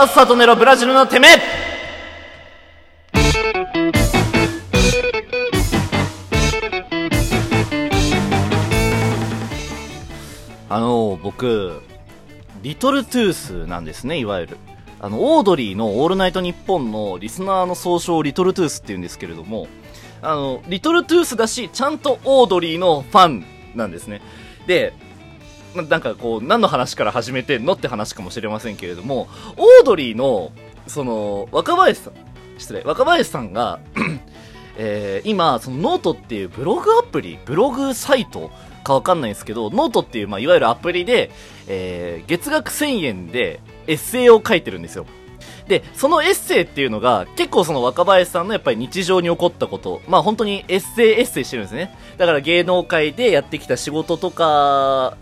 さっさと寝ろブラジルのてめえ。あの僕リトルトゥースなんですねいわゆる。あのオードリーの「オールナイトニッポン」のリスナーの総称リトルトゥースっていうんですけれどもあのリトルトゥースだしちゃんとオードリーのファンなんですね。でなんかこう何の話から始めてんのって話かもしれませんけれどもオードリーのその若林さん失礼若林さんが えー、今そのノートっていうブログアプリブログサイトかわかんないんですけどノートっていう、まあ、いわゆるアプリで、えー、月額1000円でエッセイを書いてるんですよで、そのエッセイっていうのが、結構その若林さんのやっぱり日常に起こったこと、まあ本当にエッセイエッセイしてるんですね。だから芸能界でやってきた仕事とか、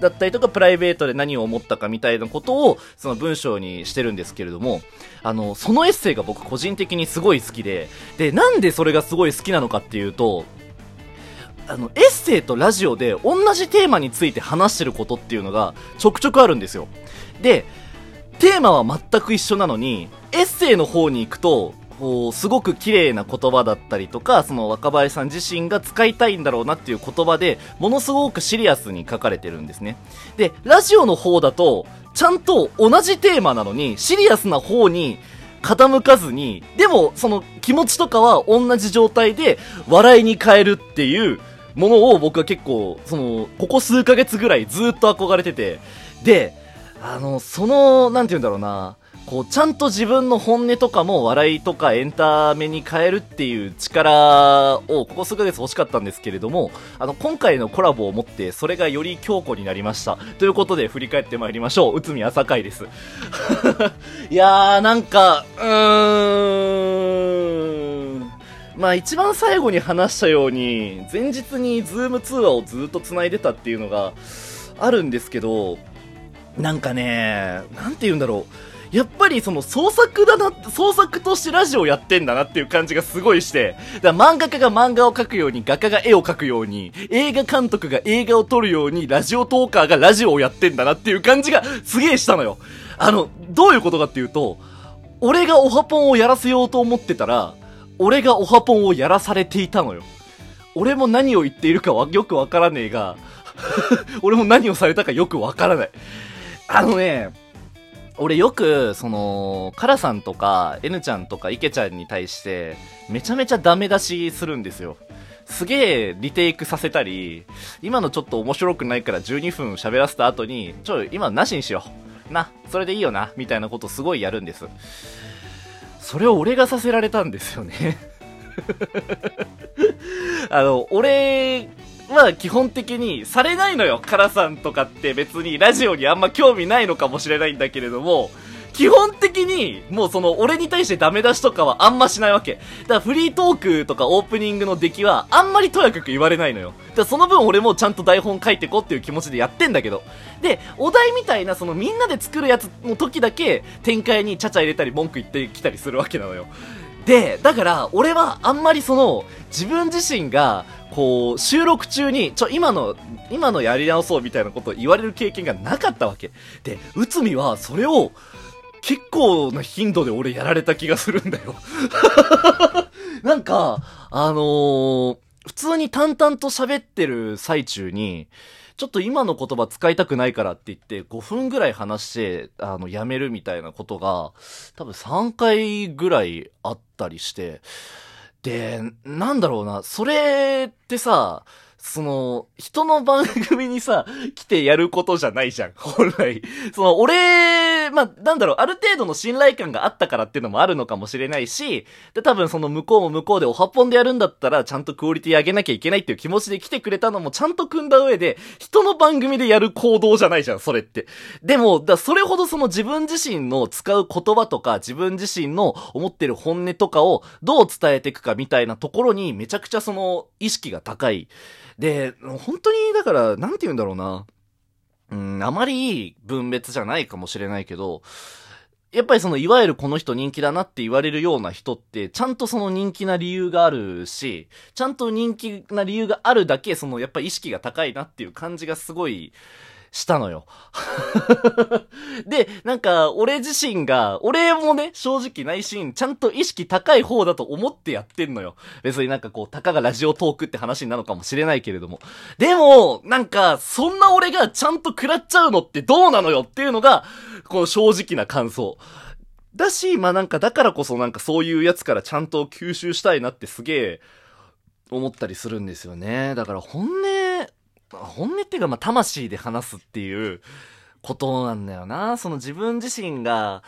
だったりとか、プライベートで何を思ったかみたいなことを、その文章にしてるんですけれども、あの、そのエッセイが僕個人的にすごい好きで、で、なんでそれがすごい好きなのかっていうと、あの、エッセイとラジオで同じテーマについて話してることっていうのがちょくちょくあるんですよ。で、テーマは全く一緒なのに、エッセイの方に行くと、こう、すごく綺麗な言葉だったりとか、その若林さん自身が使いたいんだろうなっていう言葉で、ものすごくシリアスに書かれてるんですね。で、ラジオの方だと、ちゃんと同じテーマなのに、シリアスな方に傾かずに、でも、その気持ちとかは同じ状態で笑いに変えるっていうものを僕は結構、その、ここ数ヶ月ぐらいずっと憧れてて、で、あの、その、なんて言うんだろうな、こう、ちゃんと自分の本音とかも笑いとかエンタメに変えるっていう力を、ここ数ヶ月欲しかったんですけれども、あの、今回のコラボをもって、それがより強固になりました。ということで、振り返ってまいりましょう。内海朝会です。いやー、なんか、うーん。まあ一番最後に話したように、前日にズーム通話をずっと繋いでたっていうのがあるんですけど、なんかね、なんて言うんだろう。やっぱりその創作だな、創作としてラジオやってんだなっていう感じがすごいして、だから漫画家が漫画を描くように、画家が絵を描くように、映画監督が映画を撮るように、ラジオトーカーがラジオをやってんだなっていう感じがすげえしたのよ。あの、どういうことかっていうと、俺がオハポンをやらせようと思ってたら、俺がオハポンをやらされていたのよ。俺も何を言っているかはよくわからねえが、俺も何をされたかよくわからない。あのね、俺よく、その、カラさんとか、N ちゃんとか、イケちゃんに対して、めちゃめちゃダメ出しするんですよ。すげえリテイクさせたり、今のちょっと面白くないから12分喋らせた後に、ちょ、今なしにしよう。な、それでいいよな、みたいなことすごいやるんです。それを俺がさせられたんですよね あの、俺は基本的にされないのよ。カラさんとかって別にラジオにあんま興味ないのかもしれないんだけれども、基本的に、もうその、俺に対してダメ出しとかはあんましないわけ。だからフリートークとかオープニングの出来は、あんまりとやかく言われないのよ。だからその分俺もちゃんと台本書いてこっていう気持ちでやってんだけど。で、お題みたいなそのみんなで作るやつの時だけ、展開にちゃちゃ入れたり文句言ってきたりするわけなのよ。で、だから、俺はあんまりその、自分自身が、こう、収録中に、ちょ、今の、今のやり直そうみたいなことを言われる経験がなかったわけ。で、内海はそれを、結構な頻度で俺やられた気がするんだよ なんか、あのー、普通に淡々と喋ってる最中に、ちょっと今の言葉使いたくないからって言って5分ぐらい話して、あの、やめるみたいなことが、多分3回ぐらいあったりして、で、なんだろうな、それってさ、その、人の番組にさ、来てやることじゃないじゃん、本来。その、俺、でまあ、なんだろう、ある程度の信頼感があったからっていうのもあるのかもしれないし、で、多分その向こうも向こうでおはぽんでやるんだったら、ちゃんとクオリティ上げなきゃいけないっていう気持ちで来てくれたのもちゃんと組んだ上で、人の番組でやる行動じゃないじゃん、それって。でも、だそれほどその自分自身の使う言葉とか、自分自身の思ってる本音とかをどう伝えていくかみたいなところにめちゃくちゃその意識が高い。で、本当に、だから、なんて言うんだろうな。ん、あまりいい分別じゃないかもしれないけど、やっぱりその、いわゆるこの人人気だなって言われるような人って、ちゃんとその人気な理由があるし、ちゃんと人気な理由があるだけ、その、やっぱ意識が高いなっていう感じがすごいしたのよ。で、なんか、俺自身が、俺もね、正直内心、ちゃんと意識高い方だと思ってやってんのよ。別になんかこう、たかがラジオトークって話なのかもしれないけれども。でも、なんか、そんな俺がちゃんと食らっちゃうのってどうなのよっていうのが、この正直な感想。だし、まあなんかだからこそなんかそういうやつからちゃんと吸収したいなってすげえ思ったりするんですよね。だから本音、本音っていうかまあ魂で話すっていうことなんだよな。その自分自身が、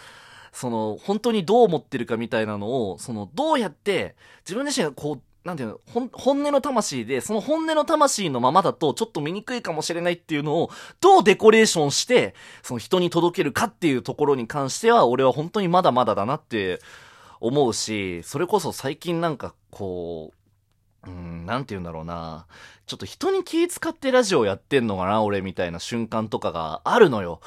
その本当にどう思ってるかみたいなのを、そのどうやって自分自身がこうなんていうの、本音の魂で、その本音の魂のままだとちょっと見にくいかもしれないっていうのを、どうデコレーションして、その人に届けるかっていうところに関しては、俺は本当にまだまだだなって思うし、それこそ最近なんかこう、うん、なんて言うんだろうな。ちょっと人に気使ってラジオやってんのかな俺みたいな瞬間とかがあるのよ。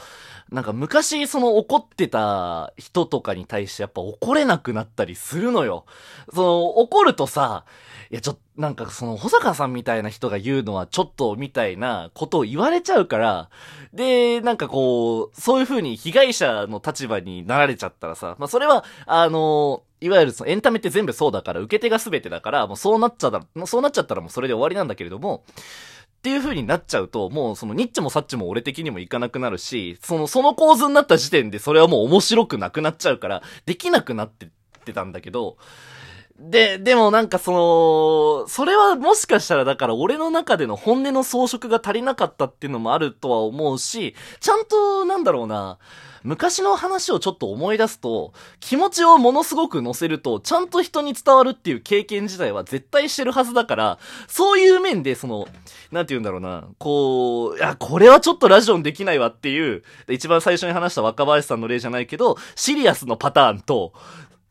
なんか昔その怒ってた人とかに対してやっぱ怒れなくなったりするのよ。その怒るとさ、いや、ちょっと、なんかその、保坂さんみたいな人が言うのはちょっと、みたいなことを言われちゃうから、で、なんかこう、そういう風に被害者の立場になられちゃったらさ、まあそれは、あの、いわゆるそのエンタメって全部そうだから、受け手が全てだから、もうそうなっちゃった、もうそうなっちゃったらもうそれで終わりなんだけれども、っていう風になっちゃうと、もうそのニッチもサッチも俺的にもいかなくなるし、その、その構図になった時点でそれはもう面白くなくなっちゃうから、できなくなってってたんだけど、で、でもなんかその、それはもしかしたらだから俺の中での本音の装飾が足りなかったっていうのもあるとは思うし、ちゃんとなんだろうな、昔の話をちょっと思い出すと、気持ちをものすごく乗せると、ちゃんと人に伝わるっていう経験自体は絶対してるはずだから、そういう面でその、なんて言うんだろうな、こう、いや、これはちょっとラジオにできないわっていう、一番最初に話した若林さんの例じゃないけど、シリアスのパターンと、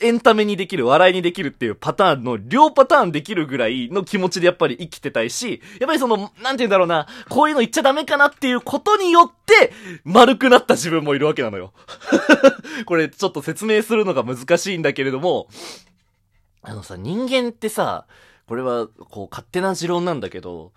エンタメにできる、笑いにできるっていうパターンの両パターンできるぐらいの気持ちでやっぱり生きてたいし、やっぱりその、なんて言うんだろうな、こういうの言っちゃダメかなっていうことによって、丸くなった自分もいるわけなのよ。これちょっと説明するのが難しいんだけれども、あのさ、人間ってさ、これは、こう、勝手な持論なんだけど、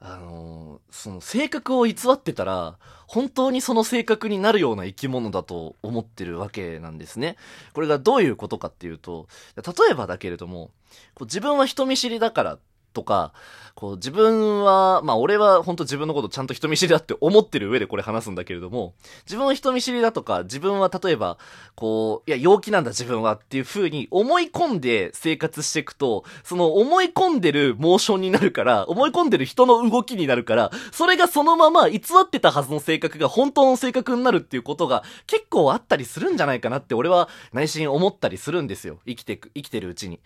あのー、その性格を偽ってたら、本当にその性格になるような生き物だと思ってるわけなんですね。これがどういうことかっていうと、例えばだけれども、こう自分は人見知りだからとか、こう自分は、まあ俺は本当自分のことちゃんと人見知りだって思ってる上でこれ話すんだけれども、自分は人見知りだとか、自分は例えば、こう、いや、陽気なんだ自分はっていう風に思い込んで生活していくと、その思い込んでるモーションになるから、思い込んでる人の動きになるから、それがそのまま偽ってたはずの性格が本当の性格になるっていうことが結構あったりするんじゃないかなって俺は内心思ったりするんですよ。生きてく、生きてるうちに。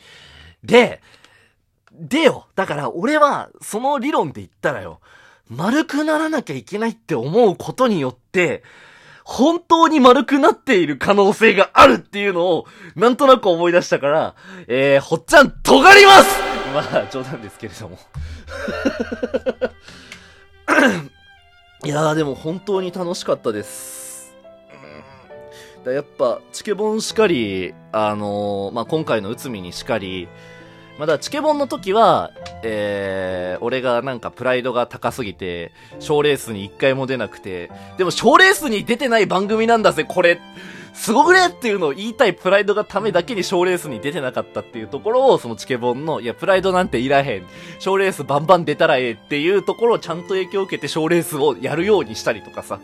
で、でよ、だから俺は、その理論で言ったらよ、丸くならなきゃいけないって思うことによって、本当に丸くなっている可能性があるっていうのを、なんとなく思い出したから、えー、ほっちゃん、尖りますまあ、冗談ですけれども。いやー、でも本当に楽しかったです。だやっぱ、チケボンしかり、あのー、まあ、今回の内海にしかり、まだチケボンの時は、えー、俺がなんかプライドが高すぎて、賞レースに一回も出なくて、でも賞レースに出てない番組なんだぜ、これ。すごくねっていうのを言いたいプライドがためだけに賞レースに出てなかったっていうところを、そのチケボンの、いや、プライドなんていらへん。賞レースバンバン出たらええっていうところをちゃんと影響を受けて賞レースをやるようにしたりとかさ。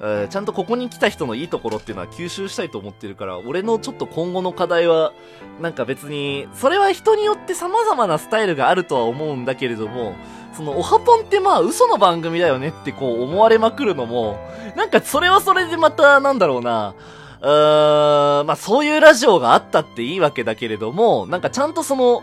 え、ちゃんとここに来た人のいいところっていうのは吸収したいと思ってるから、俺のちょっと今後の課題は、なんか別に、それは人によって様々なスタイルがあるとは思うんだけれども、その、おはぽんってまあ嘘の番組だよねってこう思われまくるのも、なんかそれはそれでまた、なんだろうな、うーん、まあそういうラジオがあったっていいわけだけれども、なんかちゃんとその、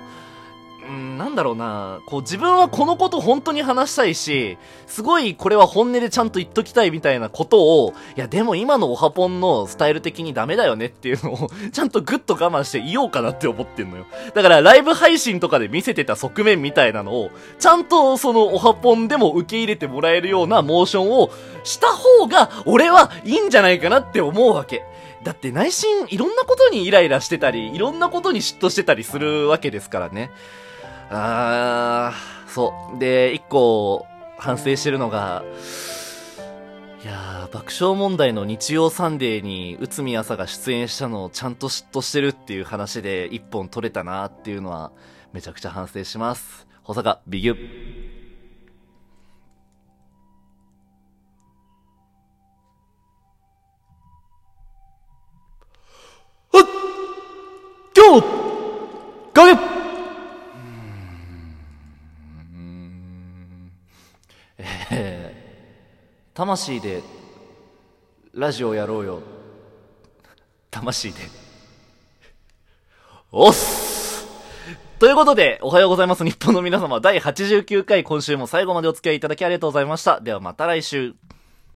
うん、なんだろうな、こう自分はこのこと本当に話したいし、すごいこれは本音でちゃんと言っときたいみたいなことを、いやでも今のオハポンのスタイル的にダメだよねっていうのを、ちゃんとグッと我慢して言おうかなって思ってんのよ。だからライブ配信とかで見せてた側面みたいなのを、ちゃんとそのオハポンでも受け入れてもらえるようなモーションをした方が、俺はいいんじゃないかなって思うわけ。だって内心いろんなことにイライラしてたり、いろんなことに嫉妬してたりするわけですからね。あー、そう。で、一個反省してるのが、いやー、爆笑問題の日曜サンデーに内海朝が出演したのをちゃんと嫉妬してるっていう話で一本取れたなっていうのはめちゃくちゃ反省します。保坂、ビギュッ。今えー、魂でラジオやろうよ魂でおっすということで、おはようございます。日本の皆様、第89回、今週も最後までお付き合いいただきありがとうございました。ではまた来週。